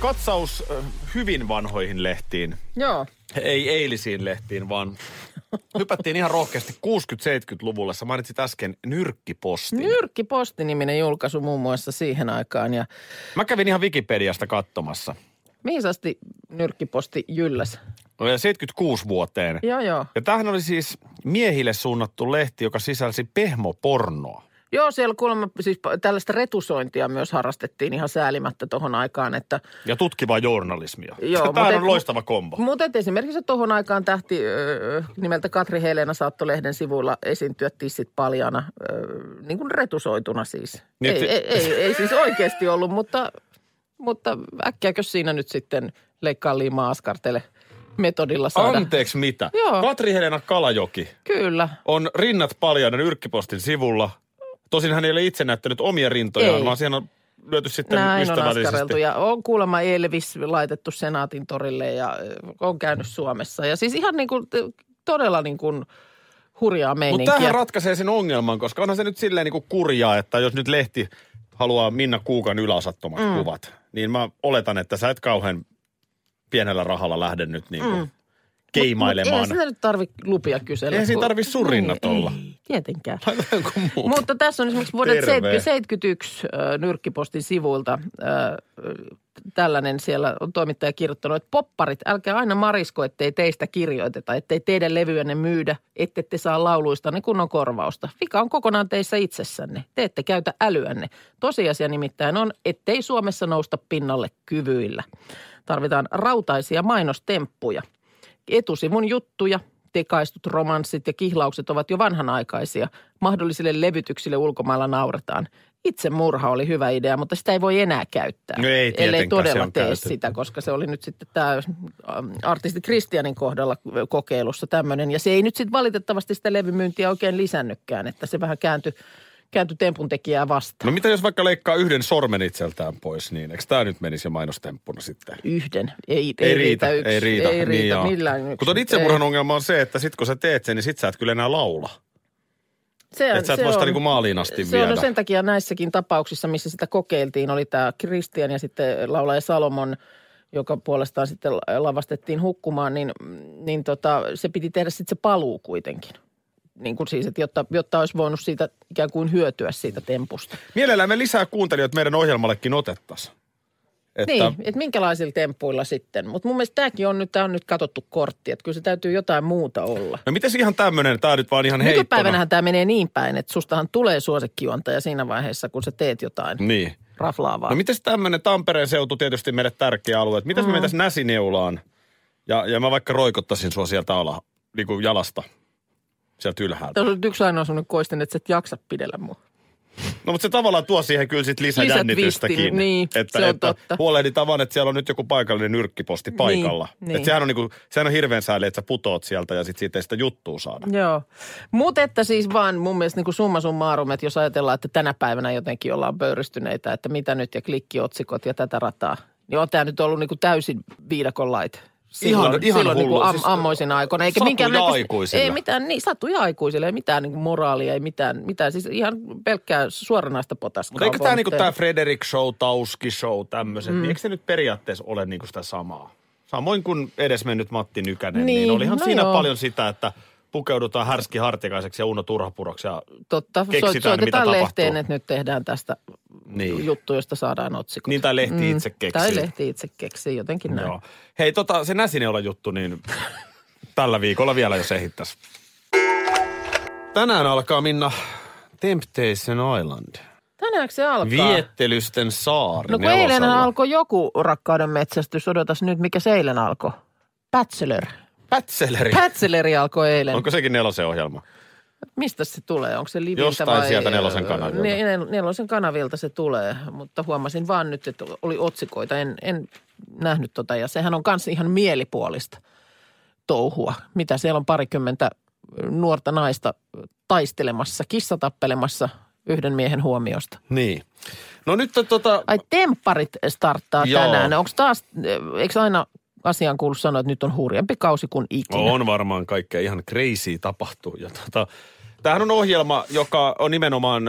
Katsaus hyvin vanhoihin lehtiin. Joo. Ei eilisiin lehtiin, vaan hypättiin ihan rohkeasti 60-70-luvulle. Sä mainitsit äsken nyrkkipostin. Nyrkkiposti-niminen julkaisu muun muassa siihen aikaan. Ja Mä kävin ihan Wikipediasta katsomassa. mihin asti nyrkkiposti jylläs? No ja 76 vuoteen. Joo, joo. Ja tämähän oli siis miehille suunnattu lehti, joka sisälsi pehmopornoa. Joo, siellä kuulemma siis tällaista retusointia myös harrastettiin ihan säälimättä tuohon aikaan, että Ja tutkivaa journalismia. Joo, Tämä mutta on loistava kombo. Mutta et esimerkiksi tuohon aikaan tähti nimeltä Katri Helena saattoi lehden sivuilla esiintyä tissit paljana, öö, niin kuin retusoituna siis. Niin, ei, ei, ei, ei siis oikeasti ollut, mutta, mutta äkkiäkö siinä nyt sitten leikkaa liimaa askartele metodilla saada? Anteeksi mitä? Joo. Katri-Helena Kalajoki Kyllä. on rinnat paljaana Nyrkkipostin sivulla. Tosin hän ei ole itse näyttänyt omia rintojaan, Ei. vaan siihen on lyöty sitten Näin on ystävällisesti. askareltu ja on kuulemma Elvis laitettu Senaatin torille ja ö, on käynyt Suomessa. Ja siis ihan niin kuin, todella niin kuin hurjaa Mutta meininkiä. tämähän ratkaisee sen ongelman, koska onhan se nyt silleen niin kuin kurjaa, että jos nyt lehti haluaa Minna Kuukan yläosattomat mm. kuvat, niin mä oletan, että sä et kauhean pienellä rahalla lähde nyt niin kuin mm. keimailemaan. Ei sitä nyt tarvi lupia kysellä. Eihän siinä tarvi sun rinnat Ei, olla. Ei, tietenkään. Mutta tässä on esimerkiksi vuodet Terve. 71 Nyrkkipostin sivuilta tällainen siellä on toimittaja kirjoittanut, että popparit, älkää aina marisko, ettei teistä kirjoiteta, ettei teidän levyänne myydä, ette te saa lauluistanne kunnon korvausta. Vika on kokonaan teissä itsessänne. Te ette käytä älyänne. Tosiasia nimittäin on, ettei Suomessa nousta pinnalle kyvyillä. Tarvitaan rautaisia mainostemppuja. Etusivun juttuja, tekaistut romanssit ja kihlaukset ovat jo vanhanaikaisia. Mahdollisille levytyksille ulkomailla nauretaan. Itse murha oli hyvä idea, mutta sitä ei voi enää käyttää. No ei ellei todella tee käytetty. sitä, koska se oli nyt sitten tämä ähm, artisti Kristianin kohdalla kokeilussa tämmöinen. Ja se ei nyt sitten valitettavasti sitä levymyyntiä oikein lisännytkään, että se vähän kääntyi, kääntyi tempun tekijää vastaan. No mitä jos vaikka leikkaa yhden sormen itseltään pois, niin eikö tämä nyt menisi jo mainostemppuna sitten? Yhden. Ei, Ei, riitä, yksi. ei riitä. Ei riitä joo. millään yksi. Kun itsemurhan Ei. ongelma on se, että sit kun sä teet sen, niin sit sä et kyllä enää laula. Se, Et sä et voi sitä niinku maaliin asti se on no sen takia näissäkin tapauksissa, missä sitä kokeiltiin, oli tämä Kristian ja sitten laulaja Salomon, joka puolestaan sitten lavastettiin hukkumaan, niin, niin tota, se piti tehdä sitten se paluu kuitenkin. Niin kuin siis, että jotta, jotta olisi voinut siitä ikään kuin hyötyä siitä tempusta. Mielellään me lisää kuuntelijoita meidän ohjelmallekin otettaisiin. Että Niin, että minkälaisilla tempuilla sitten. Mutta mun mielestä tämäkin on nyt, tämä on nyt katsottu kortti, että kyllä se täytyy jotain muuta olla. No miten ihan tämmöinen, tämä nyt vaan ihan heittona. Nykypäivänähän tämä menee niin päin, että sustahan tulee suosikkijuontaja siinä vaiheessa, kun sä teet jotain Niin. raflaavaa. No miten tämmöinen Tampereen seutu tietysti meille tärkeä alue, että mitäs Mm-hmm. me mentäisiin Näsineulaan ja, ja mä vaikka roikottaisin sua sieltä ala, niin kuin jalasta, sieltä ylhäältä. Tässä on yksi ainoa sellainen koisten, että sä et jaksa pidellä mua. No mutta se tavallaan tuo siihen kyllä sit lisää Lisät jännitystäkin. vistin, niin, että, se on että totta. huolehditaan vaan, että siellä on nyt joku paikallinen nyrkkiposti paikalla. niin. Että sehän on, niinku, sehän on hirveän sääli, että sä putoot sieltä ja sit siitä ei sitä juttua saada. Joo. Mutta että siis vaan mun mielestä niin kuin summa summarum, että jos ajatellaan, että tänä päivänä jotenkin ollaan pöyristyneitä, että mitä nyt ja klikkiotsikot ja tätä rataa, niin on tämä nyt ollut niin kuin täysin viidakon lait. Silloin, Ihan- ihan silloin niin kuin am, Siis ammoisin aikoina. Eikä minkään aikuisille. Ei mitään, niin satuja aikuisille, ei mitään niin kuin moraalia, ei mitään, mitään, siis ihan pelkkää suoranaista potaskaa. Mutta eikö tämä tehdä. tää Frederick Show, Tauski Show, tämmöiset, mm. niin eikö se nyt periaatteessa ole niinku sitä samaa? Samoin kuin edesmennyt Matti Nykänen, niin, Niin, niin olihan no siinä joo. paljon sitä, että pukeudutaan härski hartikaiseksi ja Uno Turhapuroksi ja Totta, keksitään, mitä tapahtuu. lehteen, että nyt tehdään tästä niin. juttu, josta saadaan otsikko. Niin, tai lehti mm, itse keksii. Tai lehti itse keksii, jotenkin näin. Joo. Hei, tota, se Näsineola juttu, niin tällä viikolla vielä, jos ehittäisi. Tänään alkaa, Minna, Temptation Island. Tänäänkö se alkaa? Viettelysten saari. No kun eilen alkoi joku rakkauden metsästys, odotas nyt, mikä se eilen alkoi. Bachelor. Bachelori. Bachelori alkoi eilen. Onko sekin nelosen ohjelma? Mistä se tulee? Onko se liviltä Jostain vai? sieltä nelosen kanavilta. Ne, nel- nelosen kanavilta se tulee, mutta huomasin vaan nyt, että oli otsikoita. En, en nähnyt tota ja sehän on myös ihan mielipuolista touhua. Mitä siellä on parikymmentä nuorta naista taistelemassa, kissatappelemassa yhden miehen huomiosta. Niin. No nyt tota, Ai tempparit starttaa Joo. tänään. Onko taas, eikö aina asiaan kuulu sanoa, että nyt on hurjempi kausi kuin ikinä? On varmaan kaikkea ihan crazy tapahtuu. Ja tota, tämähän on ohjelma, joka on nimenomaan,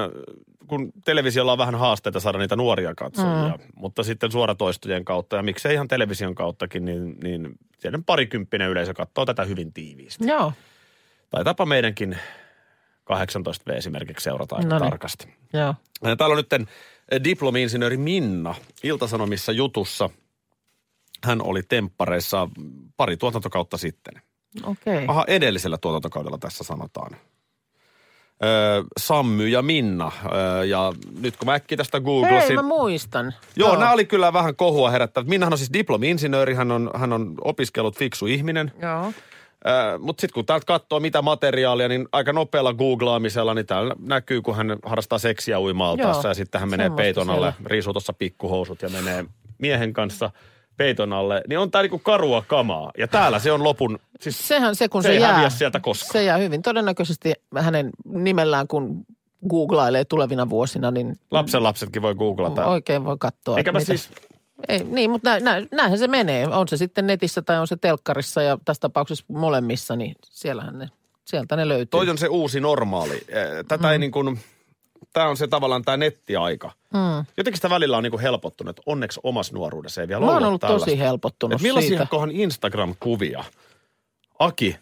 kun televisiolla on vähän haasteita saada niitä nuoria katsojia, mm. mutta sitten suoratoistojen kautta ja miksei ihan television kauttakin, niin, niin siellä parikymppinen yleisö katsoo tätä hyvin tiiviisti. Joo, Taitaapa meidänkin 18V esimerkiksi seurata aika Noniin. tarkasti. joo. Täällä on nyt diplomi-insinööri Minna Iltasanomissa jutussa. Hän oli temppareissa pari tuotantokautta sitten. Okei. Aha, edellisellä tuotantokaudella tässä sanotaan. Öö, Sammy ja Minna. Öö, ja nyt kun mä äkkiä tästä Hei, googlasin. mä muistan. Joo, nämä oli kyllä vähän kohua herättävät. Minnahan on siis diplomi-insinööri, hän on, hän on opiskellut fiksu ihminen. Joo. Öö, Mutta sitten kun täältä katsoo mitä materiaalia, niin aika nopealla googlaamisella, niin täällä näkyy, kun hän harrastaa seksiä uimaltaassa Joo, ja sitten hän menee peiton alle, riisuu tuossa pikkuhousut ja menee miehen kanssa peiton alle. Niin on tää niinku karua kamaa. Ja täällä se on lopun, siis Sehän se, kun Se se, ei jää. häviä sieltä koskaan. Se jää hyvin todennäköisesti hänen nimellään, kun googlailee tulevina vuosina, niin lapsen lapsetkin voi googlata. oikein voi katsoa. Eikä mitä- siis, Ei, niin, mutta nä, nä, näinhän se menee. On se sitten netissä tai on se telkkarissa ja tässä tapauksessa molemmissa, niin siellähän ne, sieltä ne löytyy. toi on se uusi normaali. Tätä mm. ei niin kuin, tämä on se tavallaan tämä nettiaika. Mm. Jotenkin sitä välillä on niin kuin helpottunut, että onneksi omassa nuoruudessa ei vielä Mä oon ollut ollut tällaista. tosi helpottunut Et millaisia siitä. kohan Instagram-kuvia Aki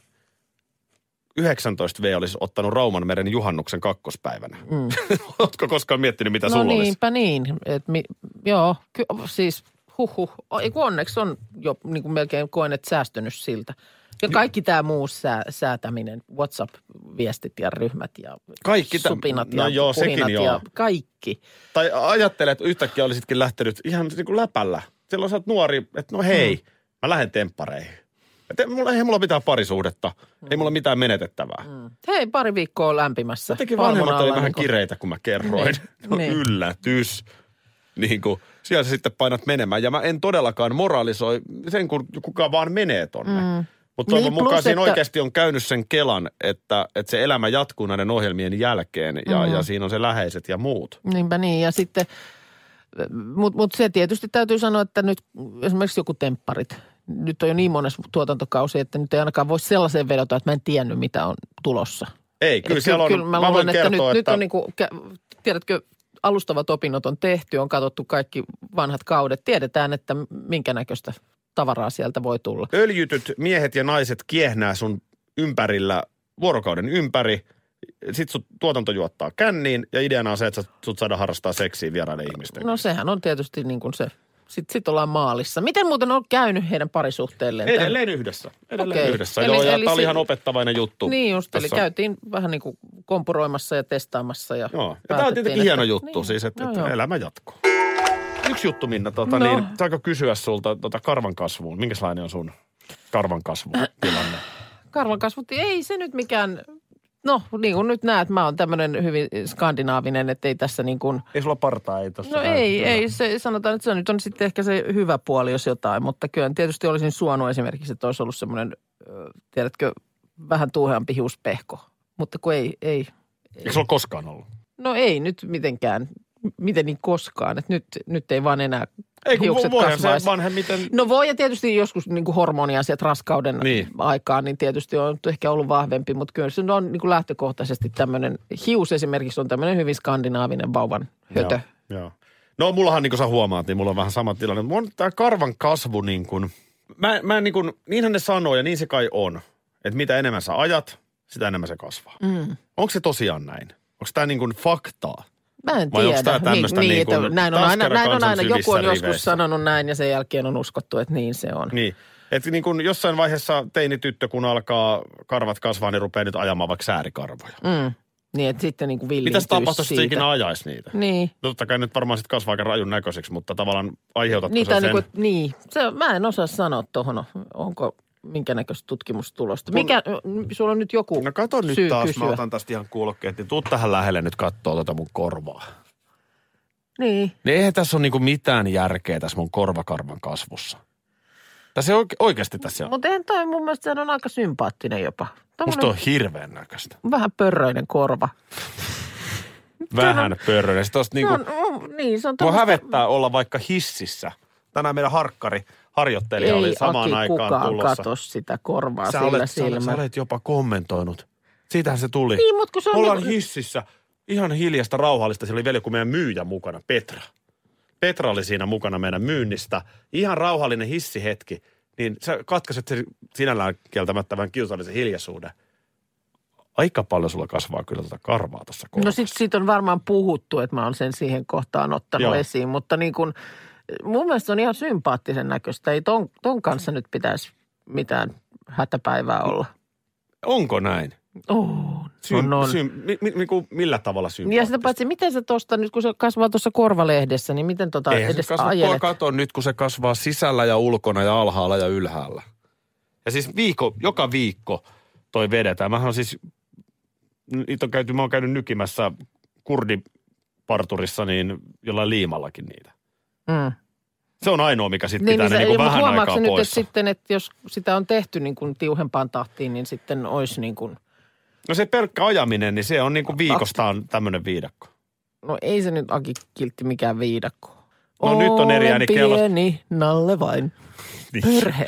19V olisi ottanut Rauman meren juhannuksen kakkospäivänä. Mm. Ootko koskaan miettinyt, mitä No sulla olisi? niinpä niin. Et mi, joo, ky, siis huhhuh. Onneksi on jo niin kuin melkein koen, että säästynyt siltä. Ja kaikki tämä muu sää, säätäminen, WhatsApp-viestit ja ryhmät ja Kaikki tä- supinat no ja joo, sekin joo. ja kaikki. Tai ajattele, että yhtäkkiä olisitkin lähtenyt ihan niin kuin läpällä. Silloin sä oot nuori, että no hei, mm. mä lähden temppareihin. Et ei mulla, ei mulla mitään parisuhdetta, mm. ei mulla mitään menetettävää. Mm. Hei, pari viikkoa lämpimässä. Jotenkin vanhemmat oli vähän niin kuin- kireitä, kun mä kerroin. Niin, No niin. yllätys. Niin kuin, siellä sä sitten painat menemään. Ja mä en todellakaan moralisoi sen, kun kuka vaan menee tonne. Mm. Mutta toivon Niin, mukaan plus, siinä että- oikeasti on käynyt sen kelan, että, että se elämä jatkuu näiden ohjelmien jälkeen. Ja, mm. ja siinä on se läheiset ja muut. Niinpä niin, ja sitten, mutta mut se tietysti täytyy sanoa, että nyt esimerkiksi joku tempparit, nyt on jo niin monessa tuotantokausi, että nyt ei ainakaan voi sellaiseen vedota, että mä en tiennyt, mitä on tulossa. Ei, kyllä Et siellä on, kyllä mä, mä luulen, että kertoa, nyt, että... nyt on niin kuin, tiedätkö, alustavat opinnot on tehty, on katsottu kaikki vanhat kaudet. Tiedetään, että minkä näköistä tavaraa sieltä voi tulla. öljytyt miehet ja naiset kiehnää sun ympärillä vuorokauden ympäri. Sitten sut tuotanto juottaa känniin ja ideana on se, että sut saada harrastaa seksiä vieraiden ihmisten No sehän on tietysti niin kuin se, sitten sit ollaan maalissa. Miten muuten on käynyt heidän parisuhteelleen? Edelleen yhdessä. Edelleen Okei. yhdessä. Eli- Joo, ja eli tämä oli ihan opettavainen juttu. Niin just, eli Tässä- käytiin vähän niin kuin kompuroimassa ja testaamassa. Ja Joo, ja tämä on tietenkin hieno juttu, niin. siis että, Joo, että elämä jatkuu. Yksi juttu, Minna, tota, No. niin, saako kysyä sulta tota karvan kasvuun? Minkälainen on sun karvan kasvu tilanne? Karvan kasvutti, ei se nyt mikään, no niin kuin nyt näet, mä oon tämmöinen hyvin skandinaavinen, että ei tässä niin kuin, Ei sulla partaa, ei tossa. no ei, ei, se, sanotaan, että se nyt on sitten ehkä se hyvä puoli, jos jotain, mutta kyllä tietysti olisin suonut esimerkiksi, että olisi ollut semmoinen, tiedätkö, vähän tuuheampi hiuspehko, mutta kun ei, ei, Eikö sulla koskaan ollut? no ei nyt mitenkään, miten niin koskaan, että nyt, nyt ei vaan enää Ei kun hiukset voihan se vanhemmiten... No voi ja tietysti joskus niin kuin hormoniasiat raskauden niin. aikaan, niin tietysti on ehkä ollut vahvempi, mutta kyllä se on niin kuin lähtökohtaisesti tämmöinen, hius esimerkiksi on tämmöinen hyvin skandinaavinen vauvan hötö. Joo, joo. No mullahan niin kuin sä huomaat, niin mulla on vähän sama tilanne. Mulla on tämä karvan kasvu niin kuin, mä, mä niin kuin, niinhän ne sanoo ja niin se kai on, että mitä enemmän sä ajat, sitä enemmän se kasvaa. Mm. Onko se tosiaan näin? Onko tämä niin kuin faktaa? Mä en Vai tiedä. tämmöstä niin, niin että kuin näin on aina, näin on aina. Joku on joskus riveissä? sanonut näin ja sen jälkeen on uskottu, että niin se on. Niin. Että niin kuin jossain vaiheessa teinityttö, kun alkaa karvat kasvaa, niin rupeaa nyt ajamaan vaikka säärikarvoja. Mm. Niin, että sitten niin kuin Mitä se villiintyisi tapahtuisi, jos ikinä ajaisi niitä? Niin. No totta kai nyt varmaan sitten kasvaa aika rajun näköiseksi, mutta tavallaan aiheutatko Niitä sä on sen? niin, kuin, niin. Se, mä en osaa sanoa tuohon, onko, minkä näköistä tutkimustulosta. Mikä, sulla on nyt joku No kato nyt syy taas, kysyä. mä otan tästä ihan kuulokkeet, niin tuu tähän lähelle nyt kattoo tota mun korvaa. Niin. Niin eihän tässä ole niinku mitään järkeä tässä mun korvakarvan kasvussa. Tässä oike- oikeasti tässä on. Mutta eihän toi mun mielestä sehän on aika sympaattinen jopa. Musta Tommonen on hirveän näköistä. vähän pörröinen korva. Vähän pörröinen. Se tosta niinku, No, mm, niin, se on mua tommoista- hävettää olla vaikka hississä. Tänään meidän harkkari, harjoittelija oli Ei samaan Aki aikaan kukaan tulossa. katso sitä korvaa Sä sillä olet, sä, olet, sä silmällä. olet jopa kommentoinut. Siitähän se tuli. Niin, mutta kun se on... Ollaan niinku- hississä. Ihan hiljasta, rauhallista. Siellä oli vielä joku meidän myyjä mukana, Petra. Petra oli siinä mukana meidän myynnistä. Ihan rauhallinen hissihetki. Niin sä katkaiset sen sinällään kieltämättä vähän kiusallisen hiljaisuuden. Aika paljon sulla kasvaa kyllä tuota karvaa tuossa No sit siitä on varmaan puhuttu, että mä oon sen siihen kohtaan ottanut. Joo. esiin, mutta niin kun, mun mielestä se on ihan sympaattisen näköistä. Ei ton, ton kanssa nyt pitäisi mitään hätäpäivää olla. Onko näin? Oh, Sym, on, on. Sym, mi, mi, mi, millä tavalla Ja sympaattista? sitä paitsi, miten se tosta nyt, kun se kasvaa tuossa korvalehdessä, niin miten tota Eihän se edes kasva ajelet? kato nyt, kun se kasvaa sisällä ja ulkona ja alhaalla ja ylhäällä. Ja siis viikko, joka viikko toi vedetään. Mähän on siis, niitä on käyty, mä oon käynyt nykimässä kurdiparturissa niin jollain liimallakin niitä. Mm. Se on ainoa, mikä sitten Niin, pitää niin ne se, niin mutta vähän aikaa nyt, että sitten, että jos sitä on tehty niin kuin tiuhempaan tahtiin, niin sitten olisi niin kuin, No se pelkkä ajaminen, niin se on niin kuin viikostaan tämmöinen viidakko. no ei se nyt Aki Kiltti mikään viidakko. No nyt on eri ääni Olen kello. pieni, Nalle vain. Niin. Perhe.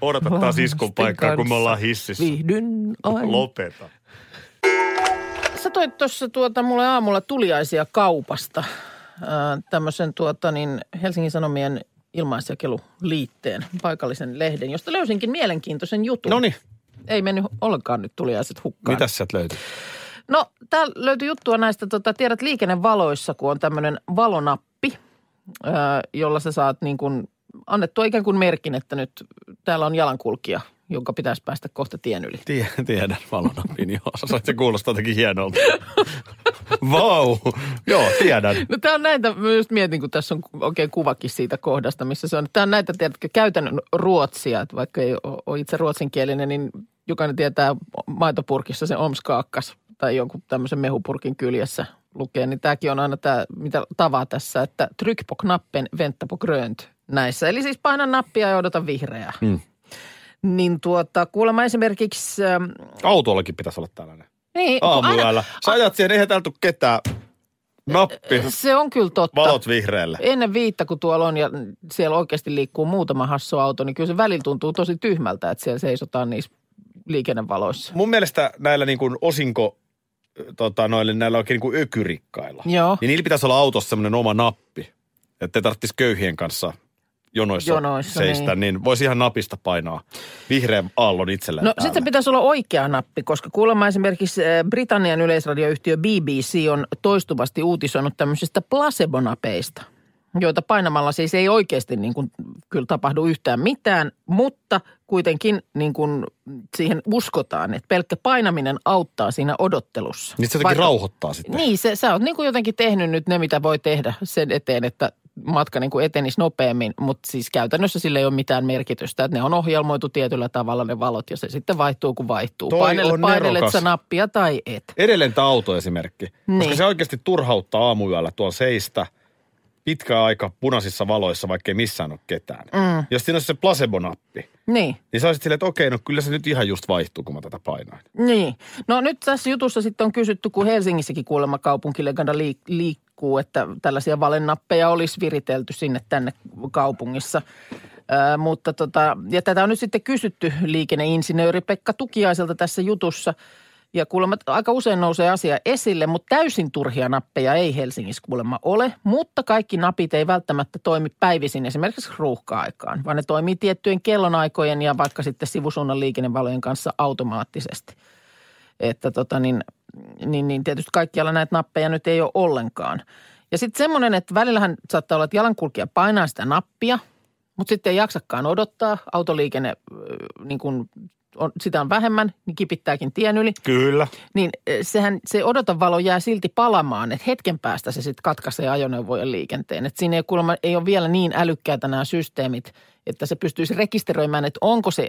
Odota taas iskun paikkaa, kun me ollaan hississä. Viihdyn aina. Lopeta. Sä toit tuossa tuota mulle aamulla tuliaisia kaupasta. Tämmöisen tuota niin Helsingin Sanomien ilmaisjakeluliitteen, paikallisen lehden, josta löysinkin mielenkiintoisen jutun. No niin, Ei mennyt ollenkaan nyt tuliaiset hukkaan. mitäs sieltä löytyy? No, täällä löytyi juttua näistä, tota, tiedät liikennevaloissa, kun on tämmöinen valonappi, ää, jolla sä saat niin kuin annettua ikään kuin merkin, että nyt täällä on jalankulkija, jonka pitäisi päästä kohta tien yli. Tie, tiedän valonapin, joo. Sä se kuulostaa jotenkin hienolta. Vau, joo, tiedän. No tämä on näitä, mä just mietin, kun tässä on oikein kuvakin siitä kohdasta, missä se on. Tämä on näitä, tiedätkö, käytännön ruotsia, että vaikka ei ole itse ruotsinkielinen, niin jokainen tietää maitopurkissa se omskaakkas tai jonkun tämmöisen mehupurkin kyljessä lukee, niin tämäkin on aina tämä, mitä tavaa tässä, että tryck på knappen, vänta på grönt näissä. Eli siis paina nappia ja odota vihreää. Mm. Niin tuota, kuulemma esimerkiksi, ähm, Autollakin pitäisi olla tällainen. Niin, kun aina, Aamuyöllä. Sä ajat siihen, eihän täältä ketään. Nappi, se on kyllä totta. valot vihreälle. Ennen viittä, kun tuolla on ja siellä oikeasti liikkuu muutama hassu auto, niin kyllä se välillä tuntuu tosi tyhmältä, että siellä seisotaan niissä liikennevaloissa. Mun mielestä näillä niin kuin osinko, tota, noille, näillä oikein niin kuin ökyrikkailla. Joo. Niin niillä pitäisi olla autossa semmoinen oma nappi. Että ei tarvitsisi köyhien kanssa jonoissa, Jonoissa, seistä, niin. niin. voisi ihan napista painaa vihreän aallon itselleen No sitten pitäisi olla oikea nappi, koska kuulemma esimerkiksi eh, Britannian yleisradioyhtiö BBC on toistuvasti uutisoinut tämmöisistä placebo-napeista, joita painamalla siis ei oikeasti niin kuin, kyllä tapahdu yhtään mitään, mutta kuitenkin niin kuin siihen uskotaan, että pelkkä painaminen auttaa siinä odottelussa. Niin se jotenkin Vaikka- rauhoittaa sitten. Niin, se, sä oot niin kuin jotenkin tehnyt nyt ne, mitä voi tehdä sen eteen, että matka niin kuin etenisi nopeammin, mutta siis käytännössä sille ei ole mitään merkitystä, että ne on ohjelmoitu tietyllä tavalla ne valot ja se sitten vaihtuu kun vaihtuu. Toi on painelet sä nappia tai et. Edelleen tämä autoesimerkki. Koska Niin. se oikeasti turhauttaa aamuyöllä tuolla seistä pitkä aika punaisissa valoissa, vaikka ei missään ole ketään. Mm. Jos siinä olisi se placebo-nappi, Niin, niin sä olisit silleen, että okei, no kyllä se nyt ihan just vaihtuu, kun mä tätä painoin. niin. No nyt tässä jutussa sitten on kysytty, kun Helsingissäkin kuulemma kaupunkilegenda liik- liikkuu, että tällaisia valennappeja olisi viritelty sinne tänne kaupungissa. Ö, mutta tota, ja tätä on nyt sitten kysytty liikenneinsinööri Pekka Tukiaiselta tässä jutussa. Ja kuulemma aika usein nousee asia esille, mutta täysin turhia nappeja ei Helsingissä kuulemma ole. Mutta kaikki napit ei välttämättä toimi päivisin esimerkiksi ruuhka-aikaan, vaan ne toimii tiettyjen kellonaikojen ja vaikka sitten sivusuunnan liikennevalojen kanssa automaattisesti. Että tota niin, niin, niin tietysti kaikkialla näitä nappeja nyt ei ole ollenkaan. Ja sitten semmoinen, että välillähän saattaa olla, että jalankulkija painaa sitä nappia, mutta sitten ei jaksakaan odottaa. Autoliikenne, niin kun on, sitä on vähemmän, niin kipittääkin tien yli. Kyllä. Niin eh, sehän, se odotavalo jää silti palamaan, että hetken päästä se sitten katkaisee ajoneuvojen liikenteen. Että siinä ei, kuulemma, ei ole vielä niin älykkäitä nämä systeemit, että se pystyisi rekisteröimään, että onko se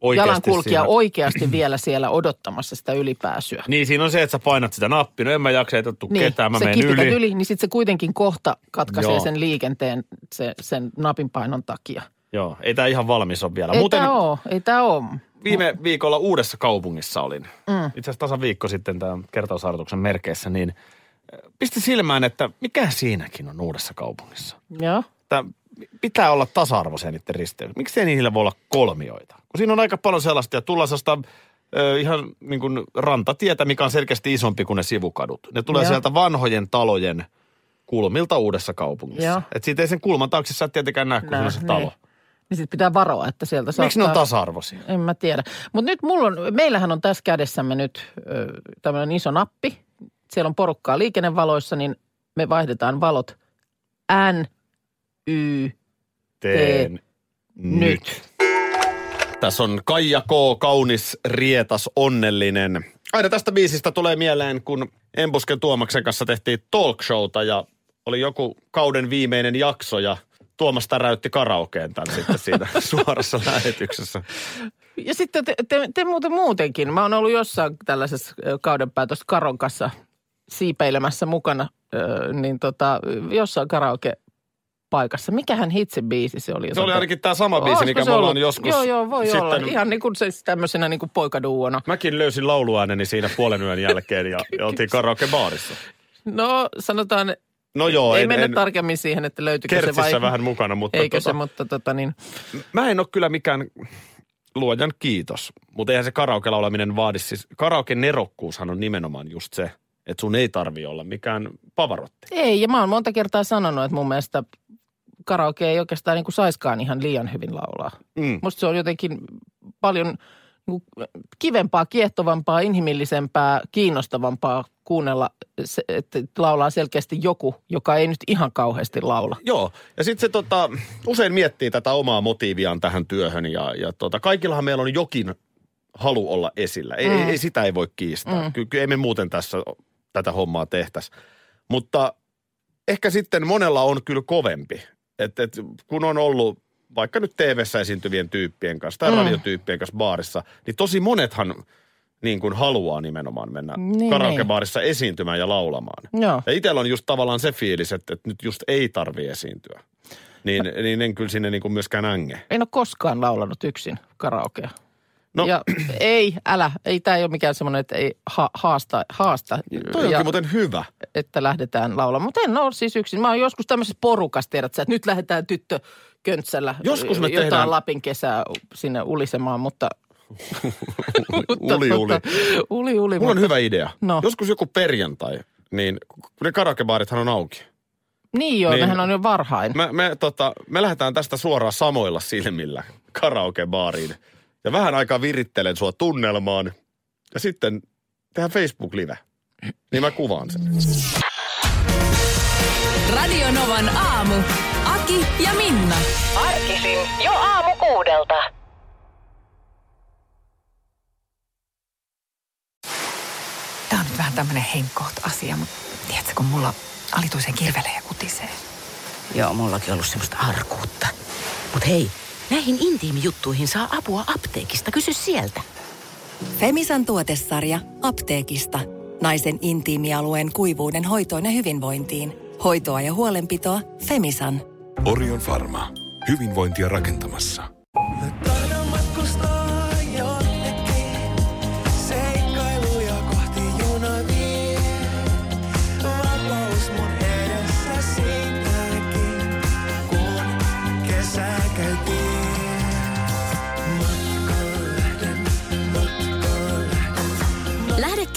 Oikeasti jalankulkija siinä. oikeasti vielä siellä odottamassa sitä ylipääsyä. Niin siinä on se, että sä painat sitä nappia. No en mä jaksa, ei tuu Niin, ketään, mä se menen yli. yli, niin sitten se kuitenkin kohta katkaisee Joo. sen liikenteen se, sen napin painon takia. Joo, ei tää ihan valmis ole vielä. Ei Muuten tämä ole, ei tämä ole. viime viikolla uudessa kaupungissa olin. Mm. Itse asiassa tasan viikko sitten tämän kertausharjoituksen merkeissä, niin äh, pisti silmään, että mikä siinäkin on uudessa kaupungissa. Joo. Että pitää olla tasa-arvoisia niiden risteys. Miksi ei niillä voi olla kolmioita? Kun siinä on aika paljon sellaista, ja tullaan sellaista ö, ihan niin kuin rantatietä, mikä on selkeästi isompi kuin ne sivukadut. Ne tulee Joo. sieltä vanhojen talojen kulmilta uudessa kaupungissa. Joo. Et siitä ei sen kulman taakse sä et tietenkään näe, kun Nää, se niin. talo. Niin sitten pitää varoa, että sieltä Miksi ne on saattaa- tasa-arvoisia? En mä tiedä. Mutta nyt mulla on, meillähän on tässä kädessämme nyt tämmöinen iso nappi. Siellä on porukkaa liikennevaloissa, niin me vaihdetaan valot N, Y, Teen nyt. Tässä on Kaija K. Kaunis, rietas, onnellinen. Aina tästä biisistä tulee mieleen, kun Embusken Tuomaksen kanssa tehtiin talk showta ja oli joku kauden viimeinen jakso ja Tuomas täräytti karaokeen tämän sitten siinä suorassa lähetyksessä. Ja sitten te, te, te muuten muutenkin. Mä oon ollut jossain tällaisessa ö, kauden päätöstä Karon kanssa siipeilemässä mukana, niin tota, jossain karaoke paikassa. Mikähän hitse-biisi se oli? Se oli ainakin tämä sama biisi, Olisiko mikä me ollaan joskus Joo, joo, voi sitten... olla. Ihan niin kuin se tämmöisenä niin kuin poikaduona. Mäkin löysin lauluääneni siinä puolen yön jälkeen ja, oltiin karaoke-baarissa. No sanotaan, No joo, ei en, mennä en tarkemmin siihen, että löytyykö se vai... vähän mukana, mutta Eikö tota, se, mutta tota niin. Mä en ole kyllä mikään luojan kiitos, mutta eihän se karaoke-laulaminen vaadi. Siis karaoke nerokkuushan on nimenomaan just se, että sun ei tarvi olla mikään pavarotti. Ei, ja mä oon monta kertaa sanonut, että mun mielestä karaoke ei oikeastaan niin kuin saiskaan ihan liian hyvin laulaa. Mm. Musta se on jotenkin paljon niin kuin kivempaa, kiehtovampaa, inhimillisempää, kiinnostavampaa kuunnella, se, että laulaa selkeästi joku, joka ei nyt ihan kauheasti laula. Joo, ja sitten se tota, usein miettii tätä omaa motiiviaan tähän työhön ja, ja tota, kaikillahan meillä on jokin halu olla esillä. Ei, mm. ei, sitä ei voi kiistää. Mm. Kyllä, kyllä ei me muuten tässä tätä hommaa tehtäisi. Mutta ehkä sitten monella on kyllä kovempi. Et, et, kun on ollut vaikka nyt TV-ssä esiintyvien tyyppien kanssa tai mm. radiotyyppien kanssa baarissa, niin tosi monethan niin kuin haluaa nimenomaan mennä Niin, niin, karaokebaarissa esiintymään ja laulamaan. Joo. Ja itsellä on just tavallaan se fiilis, että, että nyt just ei tarvi esiintyä. Niin, niin en kyllä sinne niin kuin myöskään änge. En ole koskaan laulanut yksin karaokea. No, Ja ei, älä, ei tämä ei ole mikään semmoinen, että ei ha, haasta, haasta toi onkin ja, muuten hyvä. että lähdetään laulamaan. Mutta en ole siis yksin. Mä oon joskus tämmöisessä porukassa, tiedät sä, että nyt lähdetään tyttö köntsellä Joskus me jotain tehdään- Lapin kesää sinne ulisemaan, mutta... Uli, uli. tota, uli, uli. Mulla on hyvä idea. No. Joskus joku perjantai, niin kun ne karaokebaarithan on auki. Niin joo, Niin. niin. nehän on jo varhain. Me, me, tota, me lähdetään tästä suoraan samoilla silmillä karaokebaariin. Ja vähän aikaa virittelen sua tunnelmaan. Ja sitten tehdään Facebook-live. Niin mä kuvaan sen. Radio Novan aamu. Aki ja Minna. Arkisin jo aamu kuudelta. Tämä on nyt vähän tämmöinen henkkoht asia, mutta tiedätkö, kun mulla alituisen kirvelee ja kutisee. Joo, mullakin ollut semmoista arkuutta. Mut hei, näihin intiimijuttuihin saa apua apteekista. Kysy sieltä. Femisan tuotesarja apteekista. Naisen intiimialueen kuivuuden hoitoon ja hyvinvointiin. Hoitoa ja huolenpitoa Femisan. Orion Pharma. Hyvinvointia rakentamassa.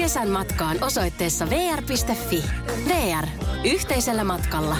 Kesän matkaan osoitteessa vr.fi. VR. Yhteisellä matkalla.